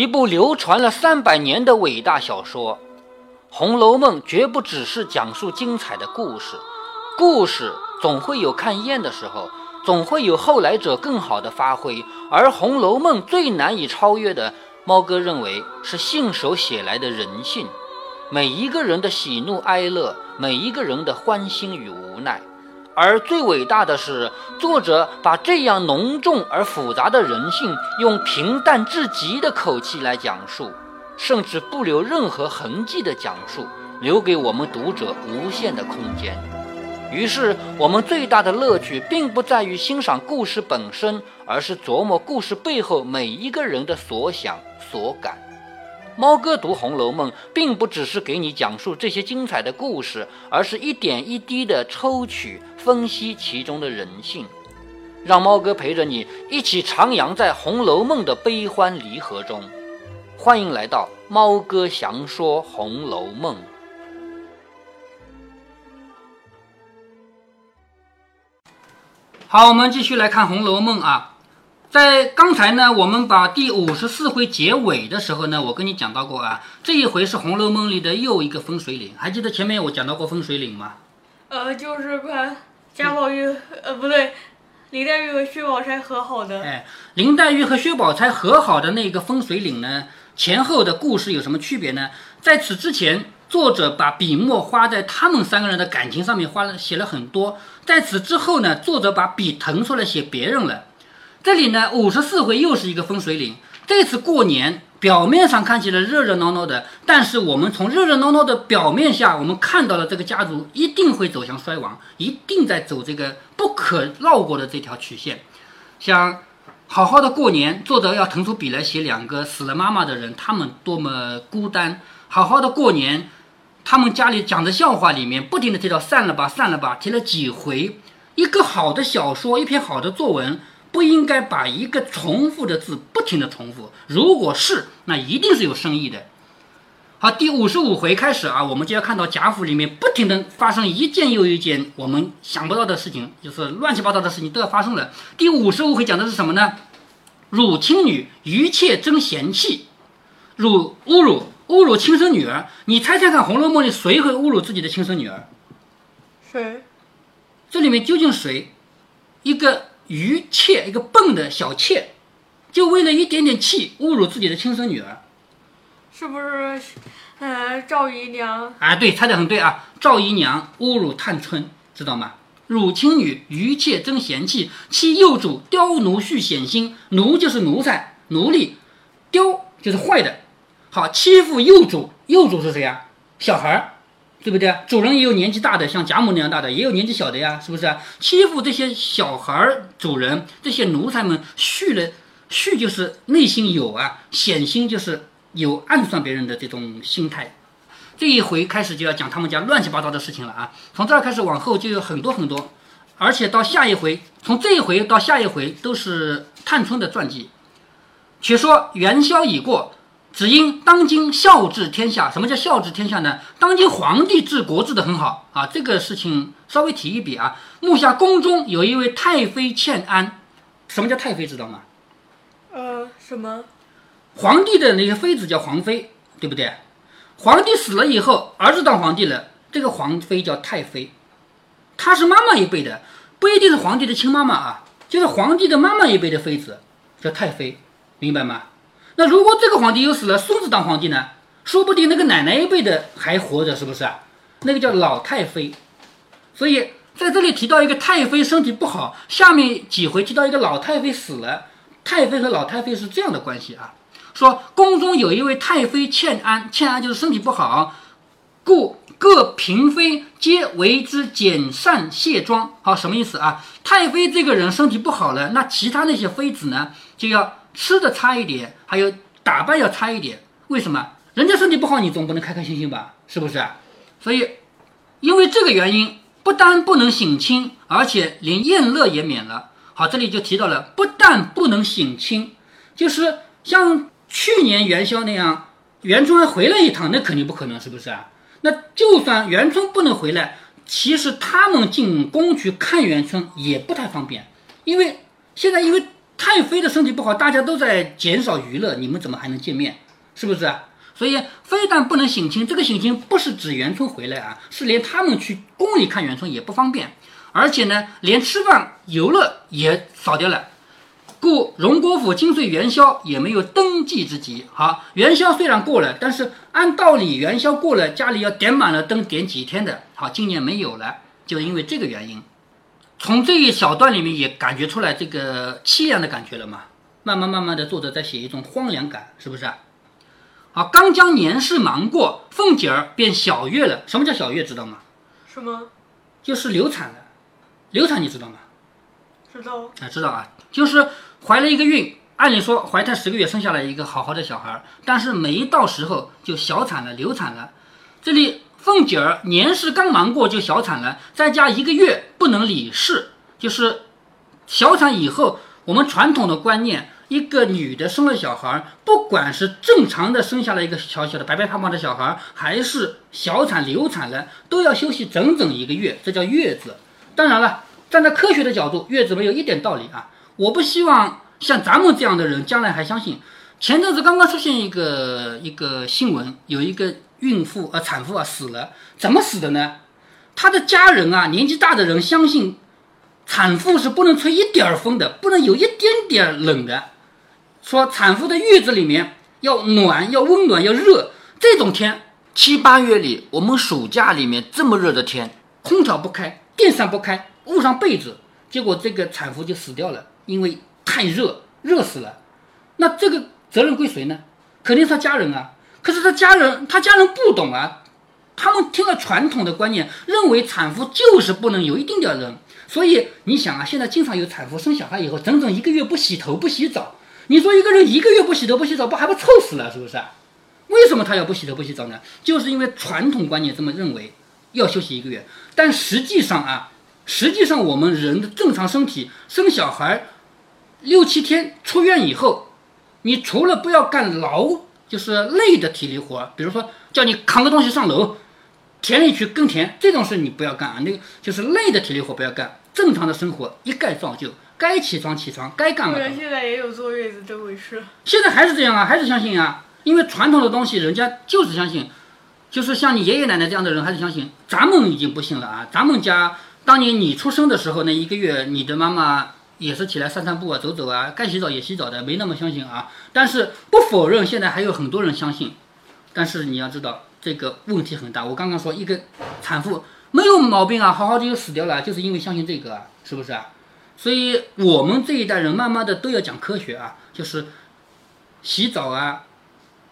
》，一部流传了三百年的伟大小说。《红楼梦》绝不只是讲述精彩的故事，故事总会有看厌的时候，总会有后来者更好的发挥。而《红楼梦》最难以超越的，猫哥认为是信手写来的人性，每一个人的喜怒哀乐，每一个人的欢欣与无奈。而最伟大的是，作者把这样浓重而复杂的人性，用平淡至极的口气来讲述，甚至不留任何痕迹的讲述，留给我们读者无限的空间。于是，我们最大的乐趣，并不在于欣赏故事本身，而是琢磨故事背后每一个人的所想所感。猫哥读《红楼梦》，并不只是给你讲述这些精彩的故事，而是一点一滴的抽取、分析其中的人性，让猫哥陪着你一起徜徉在《红楼梦》的悲欢离合中。欢迎来到猫哥详说《红楼梦》。好，我们继续来看《红楼梦》啊。在刚才呢，我们把第五十四回结尾的时候呢，我跟你讲到过啊，这一回是《红楼梦》里的又一个分水岭。还记得前面我讲到过分水岭吗？呃，就是把贾宝玉，呃，不对，林黛玉和薛宝钗和好的。哎，林黛玉和薛宝钗和好的那个分水岭呢，前后的故事有什么区别呢？在此之前，作者把笔墨花在他们三个人的感情上面，花了写了很多。在此之后呢，作者把笔腾出来写别人了。这里呢，五十四回又是一个分水岭。这次过年，表面上看起来热热闹闹的，但是我们从热热闹闹的表面下，我们看到了这个家族一定会走向衰亡，一定在走这个不可绕过的这条曲线。像好好的过年，作者要腾出笔来写两个死了妈妈的人，他们多么孤单。好好的过年，他们家里讲的笑话里面不停的提到散了吧，散了吧，提了几回。一个好的小说，一篇好的作文。不应该把一个重复的字不停的重复，如果是，那一定是有深意的。好，第五十五回开始啊，我们就要看到贾府里面不停的发生一件又一件我们想不到的事情，就是乱七八糟的事情都要发生了。第五十五回讲的是什么呢？辱亲女，余妾争嫌弃，辱侮辱侮辱亲生女儿。你猜猜看，《红楼梦》里谁会侮辱自己的亲生女儿？谁？这里面究竟谁？一个。愚妾，一个笨的小妾，就为了一点点气，侮辱自己的亲生女儿，是不是？呃，赵姨娘啊，对，猜的很对啊。赵姨娘侮辱探春，知道吗？辱亲女，愚妾争嫌弃，欺幼主，刁奴续险心。奴就是奴才、奴隶，刁就是坏的。好，欺负幼主，幼主是谁啊？小孩儿。对不对？主人也有年纪大的，像贾母那样大的，也有年纪小的呀，是不是？欺负这些小孩儿，主人这些奴才们，蓄了蓄就是内心有啊，险心就是有暗算别人的这种心态。这一回开始就要讲他们家乱七八糟的事情了啊！从这儿开始往后就有很多很多，而且到下一回，从这一回到下一回都是探春的传记。且说元宵已过。只因当今孝治天下，什么叫孝治天下呢？当今皇帝治国治得很好啊，这个事情稍微提一笔啊。目下宫中有一位太妃欠安，什么叫太妃知道吗？呃，什么？皇帝的那个妃子叫皇妃，对不对？皇帝死了以后，儿子当皇帝了，这个皇妃叫太妃，她是妈妈一辈的，不一定是皇帝的亲妈妈啊，就是皇帝的妈妈一辈的妃子叫太妃，明白吗？那如果这个皇帝又死了，孙子当皇帝呢？说不定那个奶奶一辈的还活着，是不是啊？那个叫老太妃。所以在这里提到一个太妃身体不好，下面几回提到一个老太妃死了，太妃和老太妃是这样的关系啊。说宫中有一位太妃欠安，欠安就是身体不好，故各嫔妃皆为之剪扇卸妆。好，什么意思啊？太妃这个人身体不好了，那其他那些妃子呢，就要。吃的差一点，还有打扮要差一点，为什么？人家身体不好，你总不能开开心心吧？是不是？所以，因为这个原因，不但不能省亲，而且连宴乐也免了。好，这里就提到了，不但不能省亲，就是像去年元宵那样，元春还回来一趟，那肯定不可能，是不是啊？那就算元春不能回来，其实他们进宫去看元春也不太方便，因为现在因为。太妃的身体不好，大家都在减少娱乐，你们怎么还能见面？是不是？所以非但不能省亲，这个省亲不是指元春回来啊，是连他们去宫里看元春也不方便，而且呢，连吃饭游乐也少掉了。故荣国府今岁元宵也没有登记之急。好，元宵虽然过了，但是按道理元宵过了，家里要点满了灯，点几天的。好，今年没有了，就因为这个原因。从这一小段里面也感觉出来这个凄凉的感觉了嘛。慢慢慢慢的，作者在写一种荒凉感，是不是啊？好，刚将年事忙过，凤姐儿便小月了。什么叫小月？知道吗？什么？就是流产了。流产你知道吗？知道。啊，知道啊，就是怀了一个孕，按理说怀胎十个月生下来一个好好的小孩儿，但是没到时候就小产了，流产了。这里凤姐儿年事刚忙过就小产了，再加一个月不能理事，就是小产以后，我们传统的观念，一个女的生了小孩，不管是正常的生下来一个小小的白白胖胖的小孩，还是小产流产了，都要休息整整一个月，这叫月子。当然了，站在科学的角度，月子没有一点道理啊！我不希望像咱们这样的人将来还相信。前阵子刚刚出现一个一个新闻，有一个孕妇呃产妇啊死了，怎么死的呢？她的家人啊年纪大的人相信，产妇是不能吹一点儿风的，不能有一点点冷的，说产妇的月子里面要暖要温暖要热，这种天七八月里我们暑假里面这么热的天，空调不开。电扇不开，捂上被子，结果这个产妇就死掉了，因为太热，热死了。那这个责任归谁呢？肯定是他家人啊。可是他家人，他家人不懂啊，他们听了传统的观念，认为产妇就是不能有一丁点人。所以你想啊，现在经常有产妇生小孩以后，整整一个月不洗头不洗澡。你说一个人一个月不洗头不洗澡，不还不臭死了？是不是？为什么他要不洗头不洗澡呢？就是因为传统观念这么认为。要休息一个月，但实际上啊，实际上我们人的正常身体生小孩六七天出院以后，你除了不要干劳，就是累的体力活，比如说叫你扛个东西上楼，田里去耕田这种事你不要干啊，那个就是累的体力活不要干，正常的生活一概照旧，该起床起床，该干嘛。现在也有坐月子这回事。现在还是这样啊，还是相信啊，因为传统的东西人家就是相信。就是像你爷爷奶奶这样的人，还是相信咱们已经不信了啊！咱们家当年你出生的时候那一个月，你的妈妈也是起来散散步啊、走走啊，该洗澡也洗澡的，没那么相信啊。但是不否认，现在还有很多人相信。但是你要知道，这个问题很大。我刚刚说一个产妇没有毛病啊，好好的就死掉了，就是因为相信这个啊，是不是啊？所以我们这一代人慢慢的都要讲科学啊，就是洗澡啊、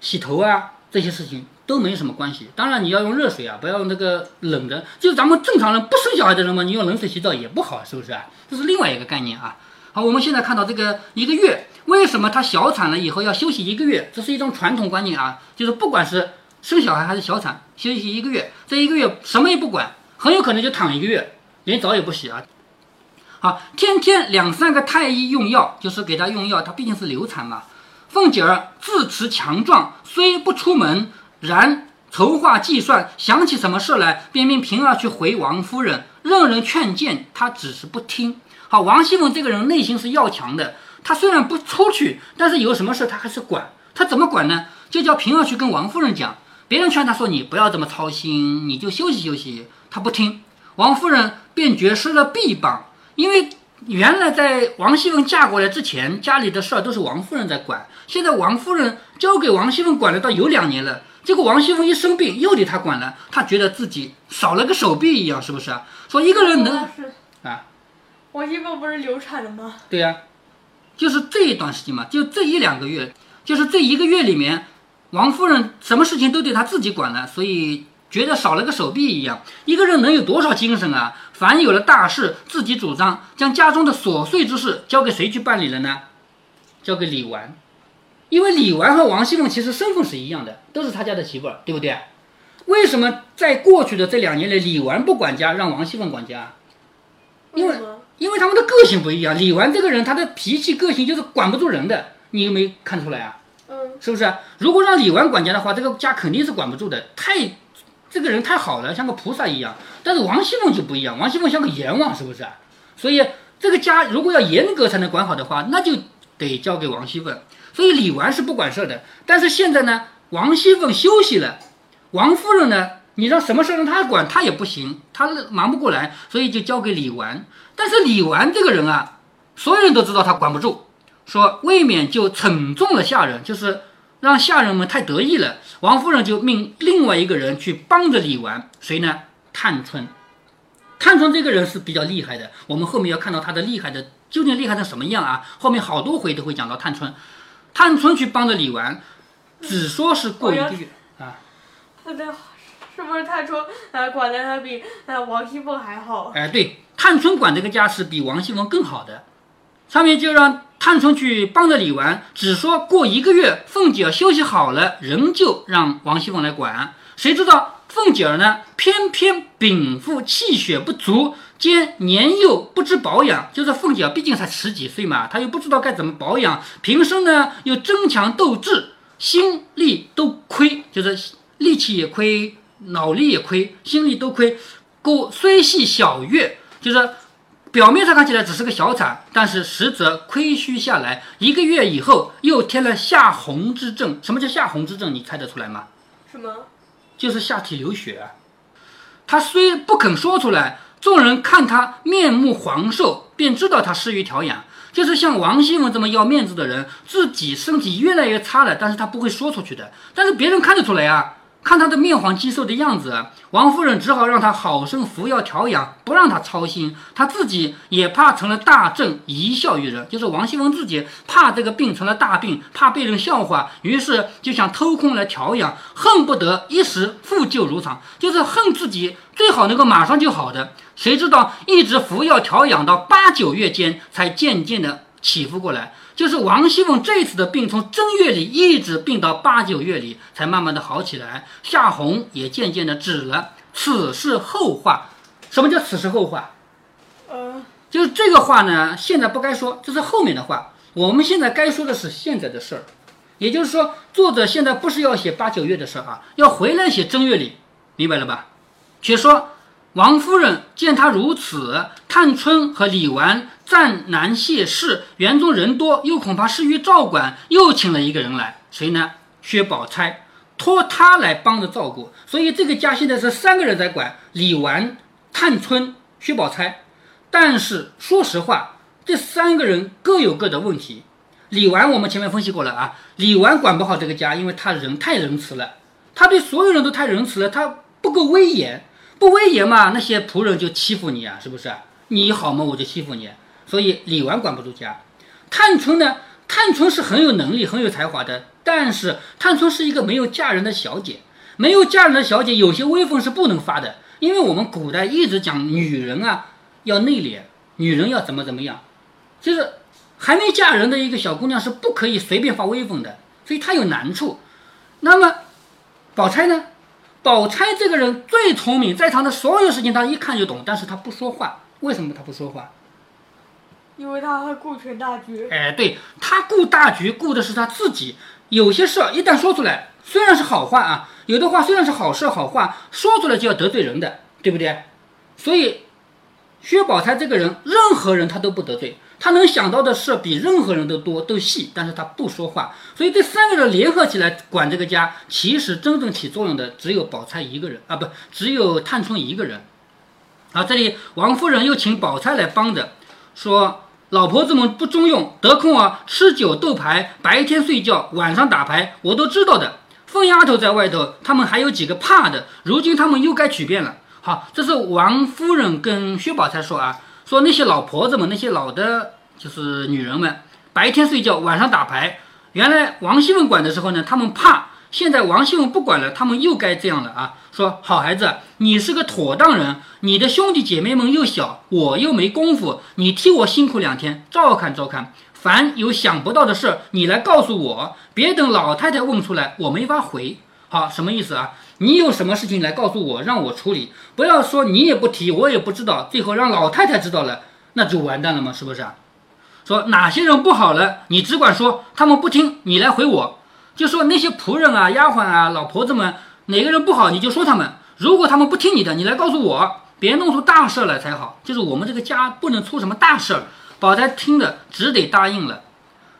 洗头啊这些事情。都没什么关系，当然你要用热水啊，不要用那个冷的。就是咱们正常人不生小孩的人嘛，你用冷水洗澡也不好，是不是啊？这是另外一个概念啊。好，我们现在看到这个一个月，为什么他小产了以后要休息一个月？这是一种传统观念啊，就是不管是生小孩还是小产，休息一个月，这一个月什么也不管，很有可能就躺一个月，连澡也不洗啊。好，天天两三个太医用药，就是给他用药，他毕竟是流产嘛。凤姐儿自持强壮，虽不出门。然筹划计算，想起什么事来，便命平儿去回王夫人，任人劝谏，她只是不听。好，王熙凤这个人内心是要强的，她虽然不出去，但是有什么事她还是管。她怎么管呢？就叫平儿去跟王夫人讲，别人劝她说你不要这么操心，你就休息休息。她不听，王夫人便觉失了臂膀，因为原来在王熙凤嫁过来之前，家里的事儿都是王夫人在管，现在王夫人交给王熙凤管了，到有两年了。结果王熙凤一生病，又得她管了，她觉得自己少了个手臂一样，是不是啊？说一个人能啊？王熙凤不是流产了吗？对呀，就是这一段时间嘛，就这一两个月，就是这一个月里面，王夫人什么事情都得她自己管了，所以觉得少了个手臂一样。一个人能有多少精神啊？凡有了大事，自己主张，将家中的琐碎之事交给谁去办理了呢？交给李纨。因为李纨和王熙凤其实身份是一样的，都是他家的媳妇儿，对不对？为什么在过去的这两年里，李纨不管家，让王熙凤管家？因为因为他们的个性不一样。李纨这个人，他的脾气个性就是管不住人的，你有没有看出来啊？嗯，是不是？如果让李纨管家的话，这个家肯定是管不住的。太这个人太好了，像个菩萨一样。但是王熙凤就不一样，王熙凤像个阎王，是不是？所以这个家如果要严格才能管好的话，那就。得交给王熙凤，所以李纨是不管事的。但是现在呢，王熙凤休息了，王夫人呢，你让什么事让她管，她也不行，她忙不过来，所以就交给李纨。但是李纨这个人啊，所有人都知道她管不住，说未免就惩重了下人，就是让下人们太得意了。王夫人就命另外一个人去帮着李纨，谁呢？探春。探春这个人是比较厉害的，我们后面要看到她的厉害的究竟厉害成什么样啊？后面好多回都会讲到探春。探春去帮着李纨，只说是过一个月啊。对，是不是探春呃管的他比呃王熙凤还好？哎，对，探春管这个家是比王熙凤更好的。上面就让探春去帮着李纨，只说过一个月，凤姐儿休息好了，仍旧让王熙凤来管。谁知道？凤姐儿呢，偏偏禀赋气血不足，兼年幼不知保养。就是凤姐儿毕竟才十几岁嘛，她又不知道该怎么保养。平生呢又争强斗智，心力都亏，就是力气也亏，脑力也亏，心力都亏。故虽系小月，就是表面上看起来只是个小产，但是实则亏虚下来。一个月以后又添了下红之症。什么叫下红之症？你猜得出来吗？什么？就是下体流血，他虽不肯说出来，众人看他面目黄瘦，便知道他失于调养。就是像王熙凤这么要面子的人，自己身体越来越差了，但是他不会说出去的，但是别人看得出来啊。看他的面黄肌瘦的样子，王夫人只好让他好生服药调养，不让他操心。他自己也怕成了大症，贻笑于人。就是王熙凤自己怕这个病成了大病，怕被人笑话，于是就想偷空来调养，恨不得一时复旧如常，就是恨自己最好能够马上就好的。谁知道一直服药调养到八九月间，才渐渐的起伏过来。就是王熙凤这次的病，从正月里一直病到八九月里，才慢慢的好起来，夏红也渐渐的止了。此事后话，什么叫此事后话？呃，就是这个话呢，现在不该说，这是后面的话。我们现在该说的是现在的事儿，也就是说，作者现在不是要写八九月的事儿啊，要回来写正月里，明白了吧？且说。王夫人见他如此，探春和李纨暂难谢事，园中人多，又恐怕失于照管，又请了一个人来，谁呢？薛宝钗，托他来帮着照顾。所以这个家现在是三个人在管：李纨、探春、薛宝钗。但是说实话，这三个人各有各的问题。李纨我们前面分析过了啊，李纨管不好这个家，因为他人太仁慈了，他对所有人都太仁慈了，他不够威严。不威严嘛，那些仆人就欺负你啊，是不是？你好嘛，我就欺负你。所以李纨管不住家。探春呢？探春是很有能力、很有才华的，但是探春是一个没有嫁人的小姐。没有嫁人的小姐，有些威风是不能发的，因为我们古代一直讲女人啊要内敛，女人要怎么怎么样，就是还没嫁人的一个小姑娘是不可以随便发威风的，所以她有难处。那么宝钗呢？宝钗这个人最聪明，在场的所有事情她一看就懂，但是她不说话。为什么她不说话？因为她会顾全大局。哎，对她顾大局，顾的是她自己。有些事一旦说出来，虽然是好话啊，有的话虽然是好事好话，说出来就要得罪人的，对不对？所以，薛宝钗这个人，任何人他都不得罪。他能想到的事比任何人都多都细，但是他不说话，所以这三个人联合起来管这个家，其实真正起作用的只有宝钗一个人啊，不，只有探春一个人。啊，这里王夫人又请宝钗来帮着，说老婆子们不中用，得空啊吃酒斗牌，白天睡觉，晚上打牌，我都知道的。疯丫头在外头，他们还有几个怕的，如今他们又该取变了。好，这是王夫人跟薛宝钗说啊。说那些老婆子们，那些老的，就是女人们，白天睡觉，晚上打牌。原来王熙凤管的时候呢，他们怕；现在王熙凤不管了，他们又该这样了啊！说好孩子，你是个妥当人，你的兄弟姐妹们又小，我又没功夫，你替我辛苦两天，照看照看。凡有想不到的事，你来告诉我，别等老太太问出来，我没法回。好，什么意思啊？你有什么事情来告诉我，让我处理，不要说你也不提，我也不知道，最后让老太太知道了，那就完蛋了吗？是不是啊？说哪些人不好了，你只管说，他们不听，你来回我，就说那些仆人啊、丫鬟啊、老婆子们，哪个人不好，你就说他们。如果他们不听你的，你来告诉我，别弄出大事来才好。就是我们这个家不能出什么大事儿。宝钗听了，只得答应了。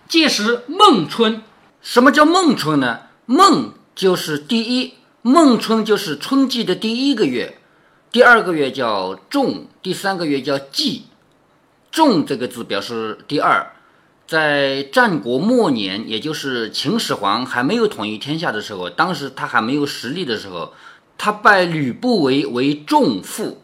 届时孟春。什么叫孟春呢？孟就是第一，孟春就是春季的第一个月，第二个月叫仲，第三个月叫季。仲这个字表示第二。在战国末年，也就是秦始皇还没有统一天下的时候，当时他还没有实力的时候，他拜吕不韦为仲父。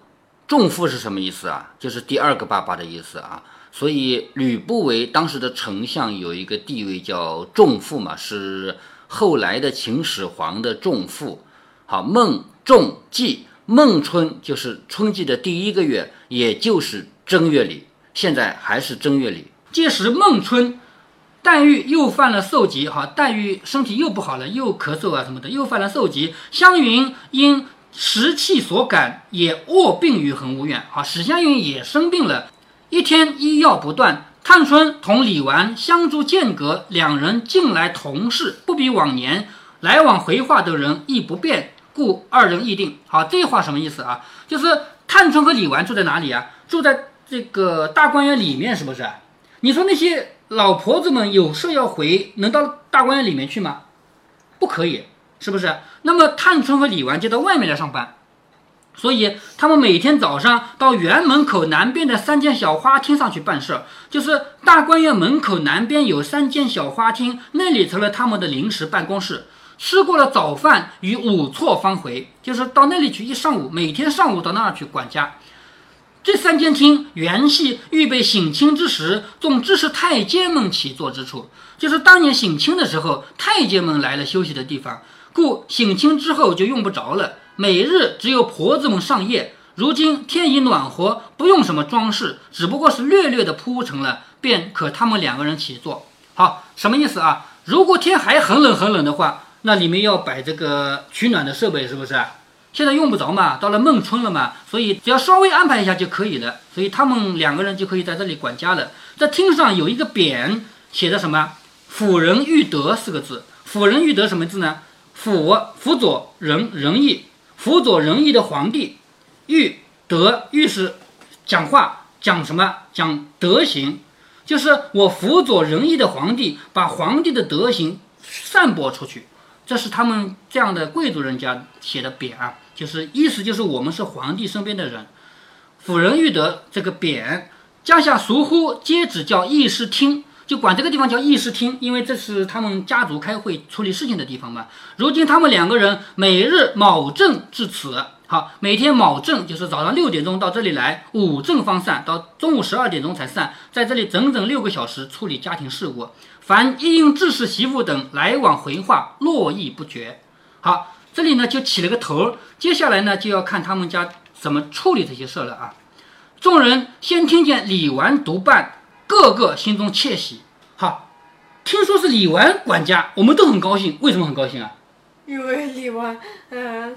仲父是什么意思啊？就是第二个爸爸的意思啊。所以吕不韦当时的丞相有一个地位叫仲父嘛，是后来的秦始皇的重父。好，孟仲季孟春就是春季的第一个月，也就是正月里，现在还是正月里。届时孟春，黛玉又犯了受疾，哈，黛玉身体又不好了，又咳嗽啊什么的，又犯了受疾。湘云因食气所感，也卧病于恒芜院。好，史湘云也生病了，一天医药不断。探春同李纨相住间隔，两人近来同事，不比往年，来往回话的人亦不便，故二人议定。好，这话什么意思啊？就是探春和李纨住在哪里啊？住在这个大观园里面，是不是？你说那些老婆子们有事要回，能到大观园里面去吗？不可以，是不是？那么探春和李纨就到外面来上班，所以他们每天早上到园门口南边的三间小花厅上去办事。就是大观园门口南边有三间小花厅，那里成了他们的临时办公室。吃过了早饭与午错方回，就是到那里去一上午，每天上午到那儿去管家。这三间厅原系预备省亲之时，总之是太监们起坐之处，就是当年省亲的时候，太监们来了休息的地方。故省亲之后就用不着了，每日只有婆子们上夜。如今天已暖和，不用什么装饰，只不过是略略的铺成了，便可他们两个人起坐。好，什么意思啊？如果天还很冷很冷的话，那里面要摆这个取暖的设备，是不是？现在用不着嘛，到了孟春了嘛，所以只要稍微安排一下就可以了。所以他们两个人就可以在这里管家了。在厅上有一个匾，写的什么“辅仁裕德”四个字。辅仁裕德什么字呢？辅辅佐仁仁义，辅佐仁义的皇帝。裕德裕是讲话讲什么？讲德行，就是我辅佐仁义的皇帝，把皇帝的德行散播出去。这是他们这样的贵族人家写的匾啊。就是意思就是我们是皇帝身边的人，辅仁裕德这个匾，家下俗呼皆只叫议事厅，就管这个地方叫议事厅，因为这是他们家族开会处理事情的地方嘛。如今他们两个人每日卯正至此，好，每天卯正就是早上六点钟到这里来，午正方散，到中午十二点钟才散，在这里整整六个小时处理家庭事务，凡一应志士媳妇等来往回话，络绎不绝。好。这里呢就起了个头，接下来呢就要看他们家怎么处理这些事了啊！众人先听见李纨独办，个个心中窃喜。哈，听说是李纨管家，我们都很高兴。为什么很高兴啊？因为李纨，嗯，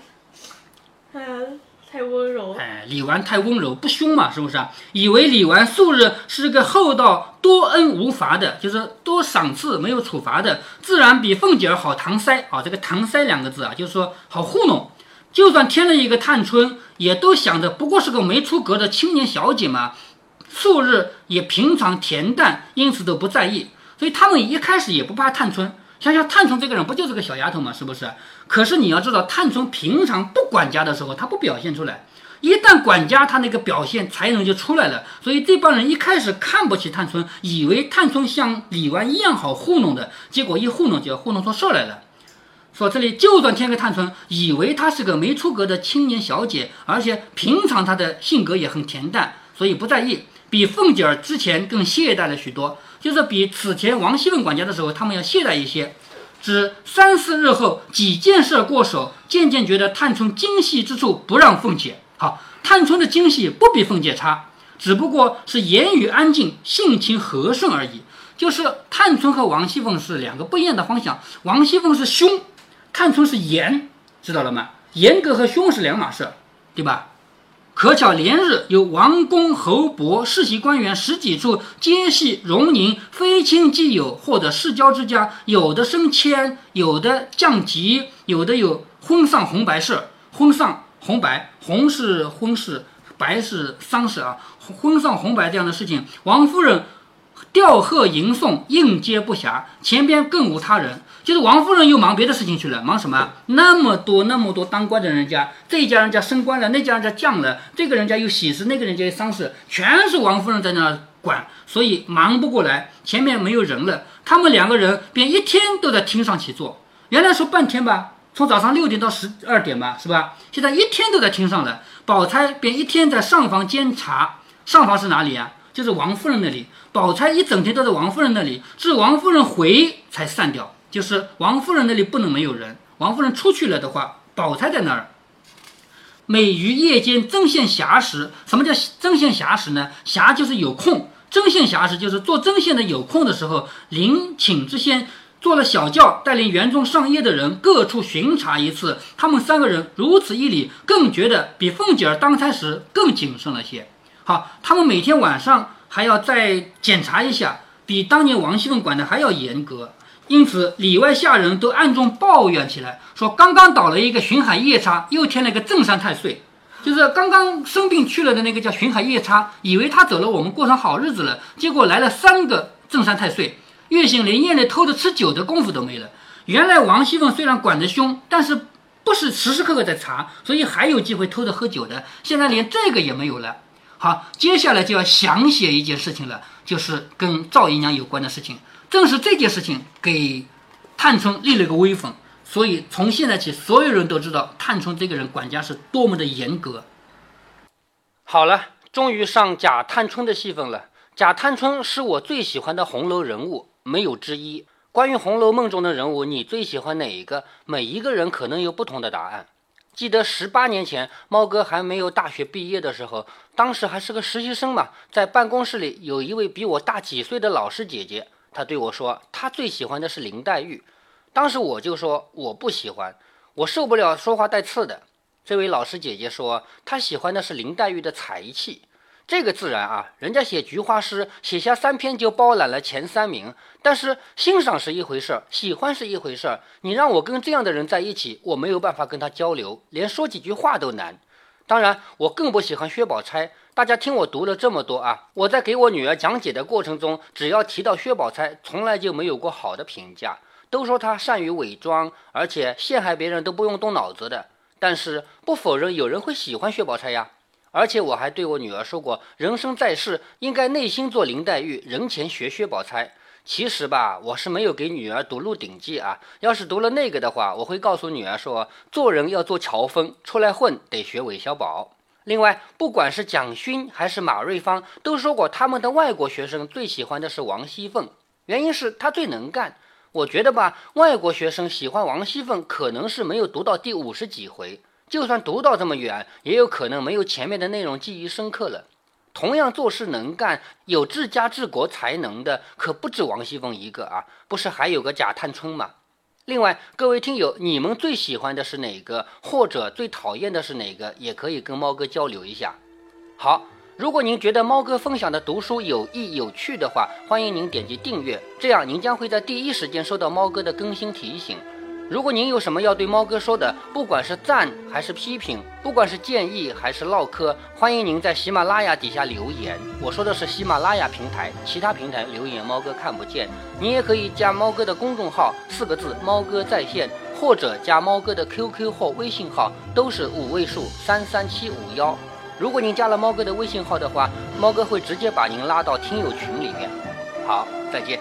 嗯。太温柔，哎，李纨太温柔，不凶嘛，是不是啊？以为李纨素日是个厚道、多恩无罚的，就是多赏赐、没有处罚的，自然比凤姐儿好搪塞啊。这个搪塞两个字啊，就是说好糊弄。就算添了一个探春，也都想着不过是个没出阁的青年小姐嘛，素日也平常恬淡，因此都不在意。所以他们一开始也不怕探春。想想探春这个人不就是个小丫头吗，是不是？可是你要知道，探春平常不管家的时候，她不表现出来；一旦管家，她那个表现才能就出来了。所以这帮人一开始看不起探春，以为探春像李纨一样好糊弄的，结果一糊弄就要糊弄出事儿来了。说这里就算添个探春，以为她是个没出阁的青年小姐，而且平常她的性格也很恬淡，所以不在意，比凤姐儿之前更懈怠了许多。就是比此前王熙凤管家的时候，他们要懈怠一些。只三四日后，几件事过手，渐渐觉得探春精细之处不让凤姐好。探春的精细不比凤姐差，只不过是言语安静，性情和顺而已。就是探春和王熙凤是两个不一样的方向。王熙凤是凶，探春是严，知道了吗？严格和凶是两码事，对吧？可巧连日有王公侯伯世袭官员十几处，皆系荣宁非亲即友，或者世交之家，有的升迁，有的降级，有的有婚丧红白事。婚丧红白，红是婚事，白是丧事啊。婚丧红白这样的事情，王夫人吊贺迎送，应接不暇，前边更无他人。就是王夫人又忙别的事情去了，忙什么？那么多那么多当官的人家，这一家人家升官了，那家人家降了，这个人家有喜事，那个人家有丧事，全是王夫人在那管，所以忙不过来，前面没有人了。他们两个人便一天都在厅上起坐。原来说半天吧，从早上六点到十二点吧，是吧？现在一天都在厅上了。宝钗便一天在上房监察，上房是哪里啊？就是王夫人那里。宝钗一整天都在王夫人那里，是王夫人回才散掉。就是王夫人那里不能没有人，王夫人出去了的话，宝钗在那儿。每于夜间针线暇时，什么叫针线暇时呢？暇就是有空，针线暇时就是做针线的有空的时候。临寝之先做了小轿，带领园中上夜的人各处巡查一次。他们三个人如此一礼，更觉得比凤姐儿当差时更谨慎了些。好，他们每天晚上还要再检查一下，比当年王熙凤管的还要严格。因此，里外下人都暗中抱怨起来，说刚刚倒了一个巡海夜叉，又添了个正山太岁，就是刚刚生病去了的那个叫巡海夜叉，以为他走了，我们过上好日子了，结果来了三个正山太岁，月醒连夜里偷着吃酒的功夫都没了。原来王熙凤虽然管得凶，但是不是时时刻刻在查，所以还有机会偷着喝酒的。现在连这个也没有了。好，接下来就要详写一件事情了，就是跟赵姨娘有关的事情。正是这件事情给探春立了个威风，所以从现在起，所有人都知道探春这个人管家是多么的严格。好了，终于上贾探春的戏份了。贾探春是我最喜欢的红楼人物，没有之一。关于《红楼梦》中的人物，你最喜欢哪一个？每一个人可能有不同的答案。记得十八年前，猫哥还没有大学毕业的时候，当时还是个实习生嘛，在办公室里有一位比我大几岁的老师姐姐。她对我说：“她最喜欢的是林黛玉。”当时我就说：“我不喜欢，我受不了说话带刺的。”这位老师姐姐说：“她喜欢的是林黛玉的才气。”这个自然啊，人家写菊花诗，写下三篇就包揽了前三名。但是欣赏是一回事儿，喜欢是一回事儿。你让我跟这样的人在一起，我没有办法跟他交流，连说几句话都难。当然，我更不喜欢薛宝钗。大家听我读了这么多啊，我在给我女儿讲解的过程中，只要提到薛宝钗，从来就没有过好的评价，都说她善于伪装，而且陷害别人都不用动脑子的。但是不否认有人会喜欢薛宝钗呀。而且我还对我女儿说过，人生在世，应该内心做林黛玉，人前学薛宝钗。其实吧，我是没有给女儿读《鹿鼎记》啊。要是读了那个的话，我会告诉女儿说，做人要做乔峰，出来混得学韦小宝。另外，不管是蒋勋还是马瑞芳，都说过他们的外国学生最喜欢的是王熙凤，原因是她最能干。我觉得吧，外国学生喜欢王熙凤，可能是没有读到第五十几回，就算读到这么远，也有可能没有前面的内容记忆深刻了。同样做事能干、有治家治国才能的，可不止王熙凤一个啊！不是还有个贾探春吗？另外，各位听友，你们最喜欢的是哪个，或者最讨厌的是哪个，也可以跟猫哥交流一下。好，如果您觉得猫哥分享的读书有益有趣的话，欢迎您点击订阅，这样您将会在第一时间收到猫哥的更新提醒。如果您有什么要对猫哥说的，不管是赞还是批评，不管是建议还是唠嗑，欢迎您在喜马拉雅底下留言。我说的是喜马拉雅平台，其他平台留言猫哥看不见。你也可以加猫哥的公众号，四个字“猫哥在线”，或者加猫哥的 QQ 或微信号，都是五位数三三七五幺。如果您加了猫哥的微信号的话，猫哥会直接把您拉到听友群里面。好，再见。